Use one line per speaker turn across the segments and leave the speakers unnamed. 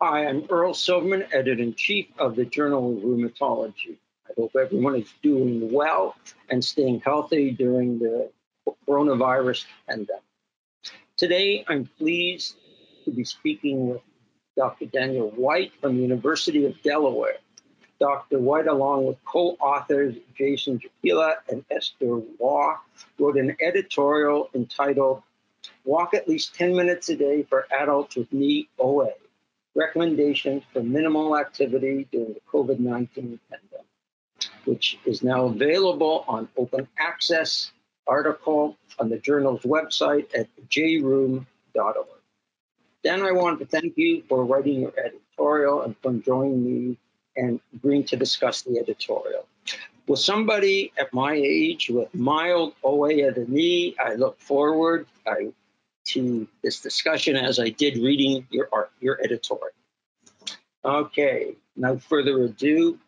Hi, I'm Earl Silverman, editor in chief of the Journal of Rheumatology. I hope everyone is doing well and staying healthy during the coronavirus pandemic. Today, I'm pleased to be speaking with Dr. Daniel White from the University of Delaware. Dr. White, along with co authors Jason Jakiela and Esther Waugh, wrote an editorial entitled Walk at least 10 minutes a day for adults with knee OA recommendations for minimal activity during the COVID 19 pandemic, which is now available on open access article on the journal's website at jrheum.org. Dan, I want to thank you for writing your editorial and for joining me and agreeing to discuss the editorial. With somebody at my age with mild OA at the knee, I look forward I, to this discussion as I did reading your art, your editorial. Okay, no further ado.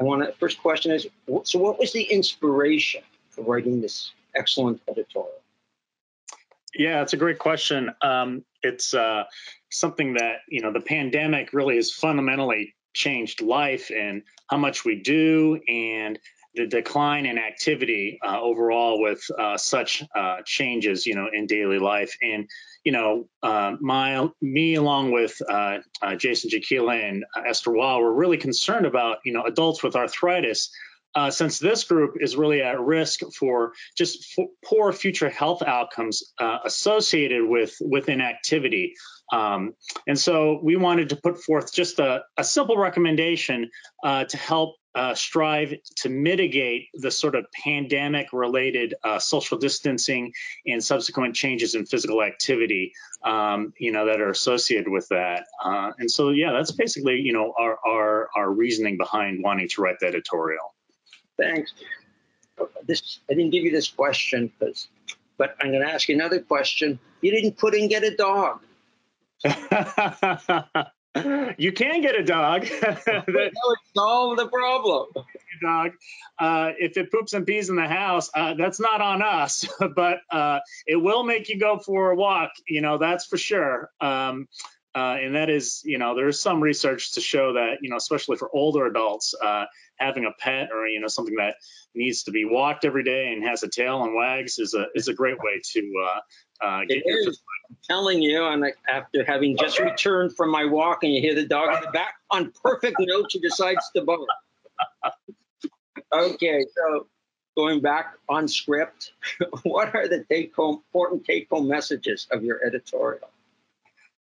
I want to first question is so what was the inspiration for writing this excellent editorial?
Yeah, that's a great question. Um, it's uh, something that you know the pandemic really has fundamentally changed life and how much we do and the decline in activity uh, overall with uh, such uh, changes, you know, in daily life. And you know, uh, my me along with uh, uh, Jason Jakiela and Esther Waugh were really concerned about you know adults with arthritis. since this group is really at risk for just f- poor future health outcomes associated with with inactivity, um, and so we wanted to put forth just a, a simple recommendation to help uh, strive to mitigate the sort of pandemic related uh, social distancing and subsequent changes in physical activity, um, you know, that are associated with that. Uh, and so, yeah, that's basically, you know, our, our, our reasoning behind wanting to write the editorial.
Thanks. This I didn't give you this question because, but I'm going to ask you another question. You didn't put in get a dog.
you can get a dog.
that would solve the problem.
Dog, uh, if it poops and pees in the house, uh, that's not on us, but uh, it will make you go for a walk. You know, that's for sure. Um, uh, and that is, you know, there's some research to show that, you know, especially for older adults, uh, having a pet or you know something that needs to be walked every day and has a tail and wags is a is a great way to uh, uh, get your.
Telling you, and after having just returned from my walk, and you hear the dog in the back, on perfect note, she decides to bark. okay, so going back on script, what are the take home important take home messages of your editorial?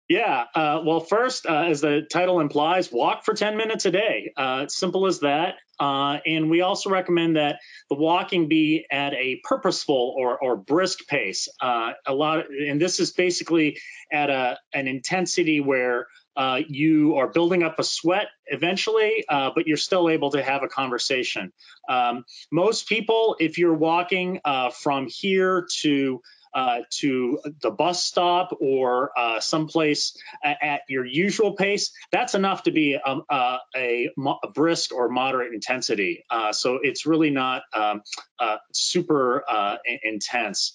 Yeah. Uh, well, first, uh, as the title implies, walk for 10 minutes a day. Uh, simple as that. Uh, and we also recommend that the walking be at a purposeful or, or brisk pace. Uh, a lot, of, and this is basically at a, an intensity where uh, you are building up a sweat eventually, but you're still able to have a conversation. Um, most people, if you're walking from here to uh, to the bus stop or uh, someplace at, your usual pace, that's enough to be um, uh, a, a, brisk or moderate intensity. Uh, so it's really not um, uh, super intense.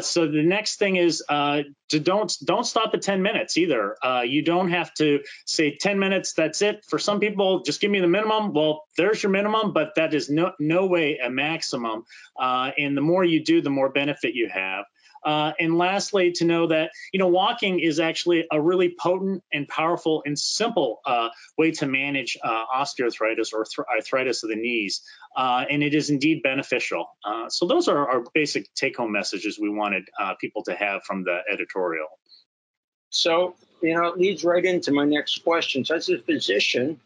So the next thing is to don't don't stop at 10 minutes either. You don't have to say 10 minutes. That's it. For some people, just give me the minimum. Well, there's your minimum, but that is no no way a maximum. and the more you do, the more benefit you have. Uh, and lastly, to know that you know walking is actually a really potent and powerful and simple uh, way to manage uh, osteoarthritis or arthritis of the knees, uh, and it is indeed beneficial. Uh, so those are our basic take-home messages we wanted uh, people to have from the editorial.
So you know it leads right into my next question. So as a physician,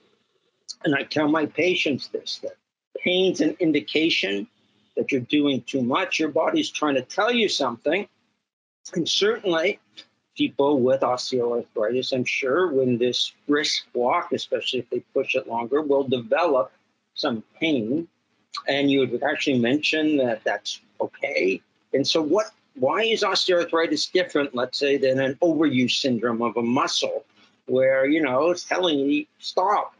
and I tell my patients this that pain's an indication that you're doing too much. Your body's trying to tell you something. And certainly, people with osteoarthritis, I'm sure, when this brisk walk, especially if they push it longer, will develop some pain. And you would actually mention that that's okay. And so, what? Why is osteoarthritis different, let's say, than an overuse syndrome of a muscle, where you know it's telling you stop,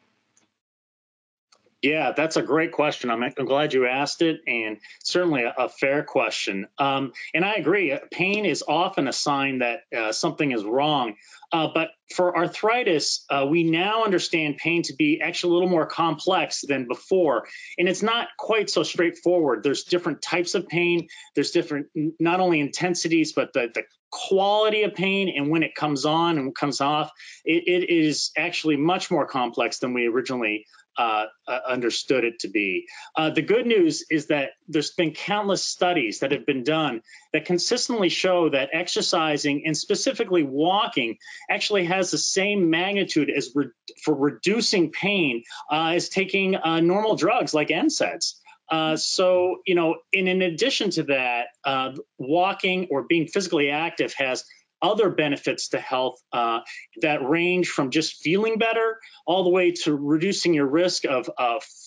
yeah, that's a great question. I'm, I'm glad you asked it, and certainly a, a fair question. Um, and I agree, pain is often a sign that uh, something is wrong. Uh, but for arthritis, uh, we now understand pain to be actually a little more complex than before. And it's not quite so straightforward. There's different types of pain, there's different, not only intensities, but the, the quality of pain and when it comes on and comes off. it, it is actually much more complex than we originally uh, uh, understood it to be. Uh, the good news is that there's been countless studies that have been done that consistently show that exercising and specifically walking actually has the same magnitude as re- for reducing pain uh, as taking uh, normal drugs like NSAIDs. Uh, so, you know, and in addition to that, uh, walking or being physically active has other benefits to health uh, that range from just feeling better all the way to reducing your risk of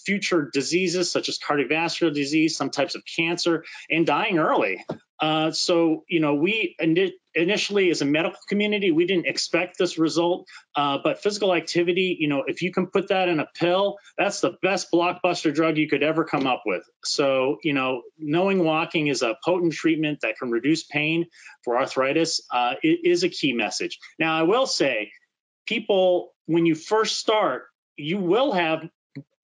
future diseases such as cardiovascular disease, some types of cancer, and dying early. Uh, so, you know, we initially, as a medical community, we didn't expect this result. Uh, but physical activity, you know, if you can put that in a pill, that's the best blockbuster drug you could ever come up with. So, you know, knowing walking is a potent treatment that can reduce pain for arthritis uh, is a key message. Now, I will say, people, when you first start, you will have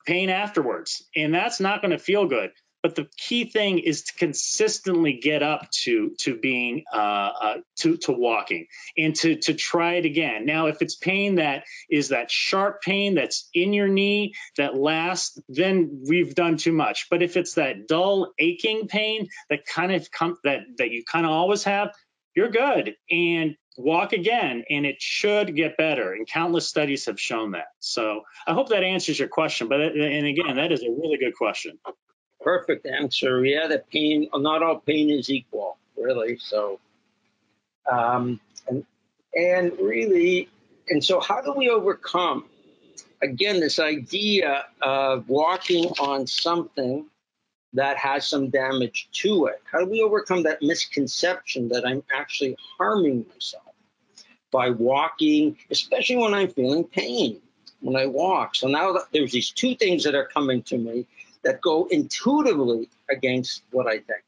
pain afterwards, and that's not going to feel good but the key thing is to consistently get up to to being uh, uh, to to walking and to to try it again. Now, if it's pain that is that sharp pain that's in your knee that lasts, then we've done too much. But if it's that dull aching pain that kind of come that that you kind of always have, you're good and walk again and it should get better and countless studies have shown that so i hope that answers your question but and again that is a really good question
perfect answer. Yeah, the pain, not all pain is equal, really. So, um, and, and really, and so how do we overcome, again, this idea of walking on something that has some damage to it? How do we overcome that misconception that I'm actually harming myself by walking, especially when I'm feeling pain? When I walk. So now there's these two things that are coming to me that go intuitively against what I think?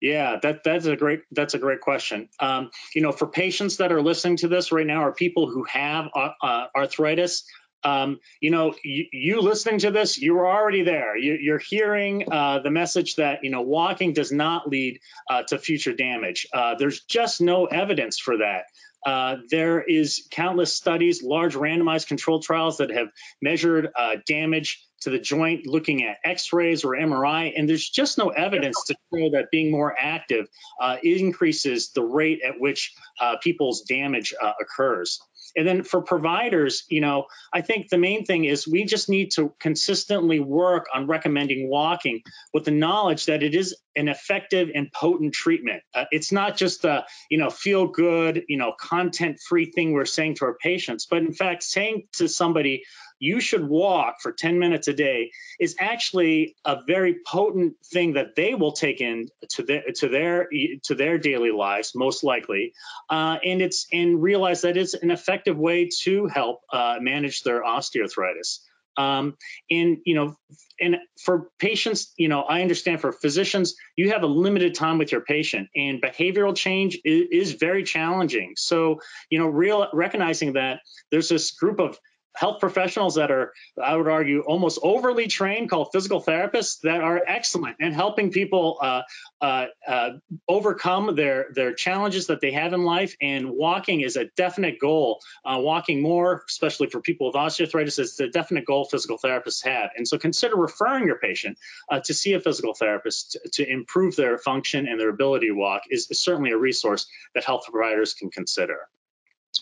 Yeah, that that's a great that's a great question. Um, you know, for patients that are listening to this right now, or people who have uh, uh, arthritis, um, you know, you, you, listening to this, you're already there. You, are hearing uh, the message that you know walking does not lead uh, to future damage. Uh, there's just no evidence for that. Uh, there is countless studies, large randomized controlled trials that have measured uh, damage to the joint looking at x-rays or mri and there's just no evidence to show that being more active uh, increases the rate at which uh, people's damage uh, occurs and then for providers, you know, I think the main thing is we just need to consistently work on recommending walking with the knowledge that it is an effective and potent treatment. Uh, it's not just a, you know, feel good, you know, content free thing we're saying to our patients, but in fact, saying to somebody, you should walk for 10 minutes a day is actually a very potent thing that they will take in to their to their to their daily lives most likely. Uh, and it's and realize that it's an effective way to help uh, manage their osteoarthritis. Um, and you know and for patients you know i understand for physicians you have a limited time with your patient and behavioral change is, is very challenging. So you know real recognizing that there's this group of health professionals that are, I would argue, almost overly trained, called physical therapists, that are excellent in helping people uh, uh, uh, overcome their their challenges that they have in life. And walking is a definite goal. Uh, walking more, especially for people with osteoarthritis, is a definite goal physical therapists have. And so, consider referring your patient uh, to see a physical therapist to, to, improve their function and their ability to walk. Is, is certainly a resource that health providers can consider.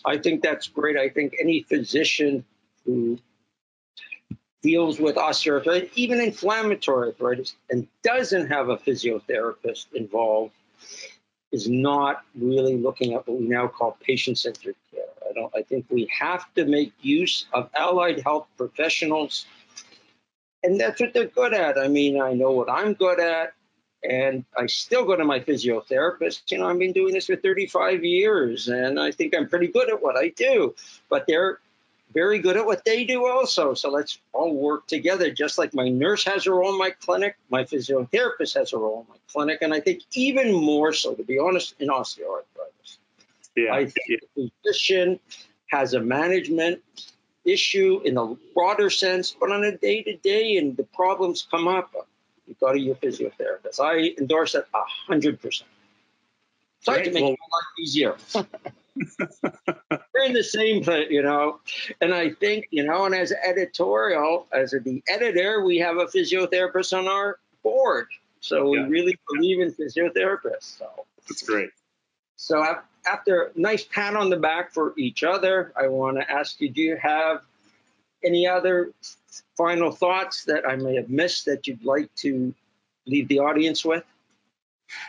I think that's great. I think any physician who deals with osteoarthritis, even inflammatory arthritis, and doesn't have a physiotherapist involved, is not really looking at what we now call patient-centered care. I don't. I think we have to make use of allied health professionals, and that's what they're good at. I mean, I know what I'm good at, and I still go to my physiotherapist. You know, I've been doing this for 35 years, and I think I'm pretty good at what I do. But they're very good at what they do also. So let's all work together. Just like my nurse has a role in my clinic, my physiotherapist has a role in my clinic, and I think even more so, to be honest, in osteoarthritis.
Yeah.
I think yeah. the physician has a management issue in a broader sense, but on a day to day and the problems come up, you go to your physiotherapist. I endorse that a hundred percent. Try to make well, it a lot easier. We're in the same place, you know. And I think, you know, and as editorial, as the editor, we have a physiotherapist on our board. So yeah. we really believe in physiotherapists. So
that's great.
So after a nice pat on the back for each other, I want to ask you: Do you have any other final thoughts that I may have missed that you'd like to leave the audience with?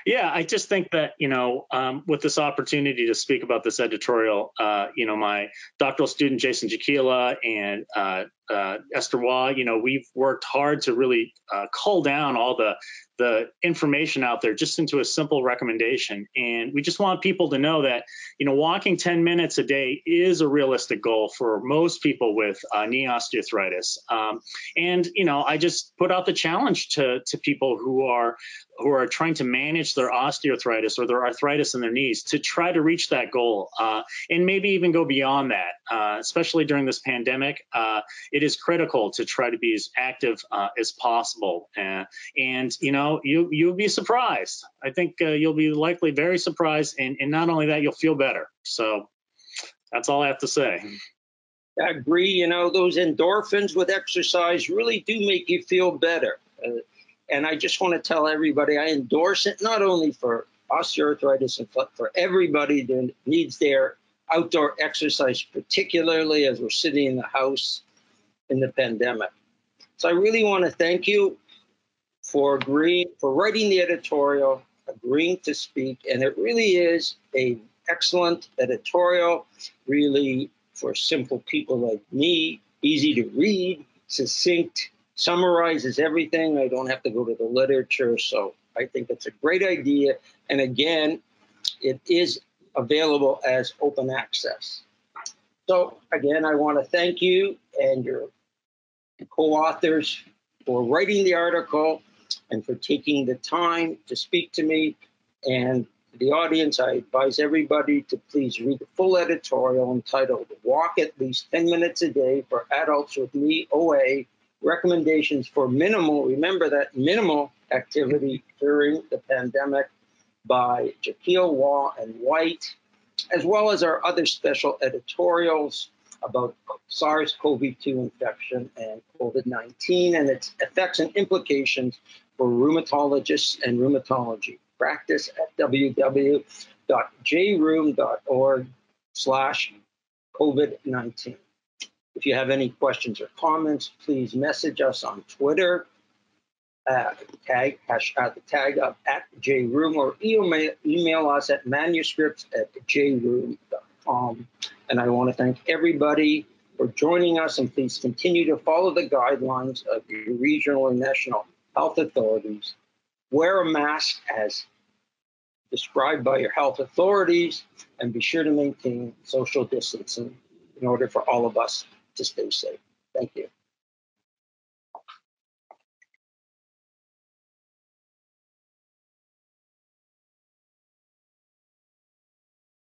Yeah, I just think that you know, um, with this opportunity to speak about this editorial, uh, you know, my doctoral student Jason Jakiela and uh, uh, Esther Waugh, you know, we've worked hard to really uh, cull down all the the information out there just into a simple recommendation. And we just want people to know that, you know, walking 10 minutes a day is a realistic goal for most people with uh, knee osteoarthritis. Um, and, you know, I just put out the challenge to, to people who are who are trying to manage their osteoarthritis or their arthritis in their knees to try to reach that goal uh, and maybe even go beyond that, uh, especially during this pandemic. Uh, it is critical to try to be as active uh, as possible. Uh, and, you know, you you'll be surprised. I think uh, you'll be likely very surprised, and and not only that, you'll feel better. So that's all I have to say.
I agree. You know, those endorphins with exercise really do make you feel better. Uh, and I just want to tell everybody I endorse it not only for osteoarthritis and for everybody that needs their outdoor exercise, particularly as we're sitting in the house in the pandemic. So I really want to thank you for agreeing, for writing the editorial, agreeing to speak, and it really is a excellent editorial, really for simple people like me, easy to read, succinct, summarizes everything. I don't have to go to the literature, so I think it's a great idea. And again, it is available as open access. So again, I want to thank you and your co-authors for writing the article and for taking the time to speak to me. And the audience, I advise everybody to please read the full editorial entitled Walk at Least 10 Minutes a Day for Adults with Knee OA Recommendations for Minimal, remember that minimal activity during the pandemic by Jakiela Waugh and White, as well as our other special editorials about SARS CoV 2 infection and COVID 19 and its effects and implications for rheumatologists and rheumatology. Practice at www.jrheum.org slash COVID 19. If you have any questions or comments, please message us on Twitter, uh, tag, hash, uh, the tag at jrheum, or email, email us at manuscripts at jrheum.com. And I want to thank everybody for joining us and please continue to follow the guidelines of your regional and national health authorities. Wear a mask as described by your health authorities and be sure to maintain social distancing in order for all of us to stay safe. Thank you.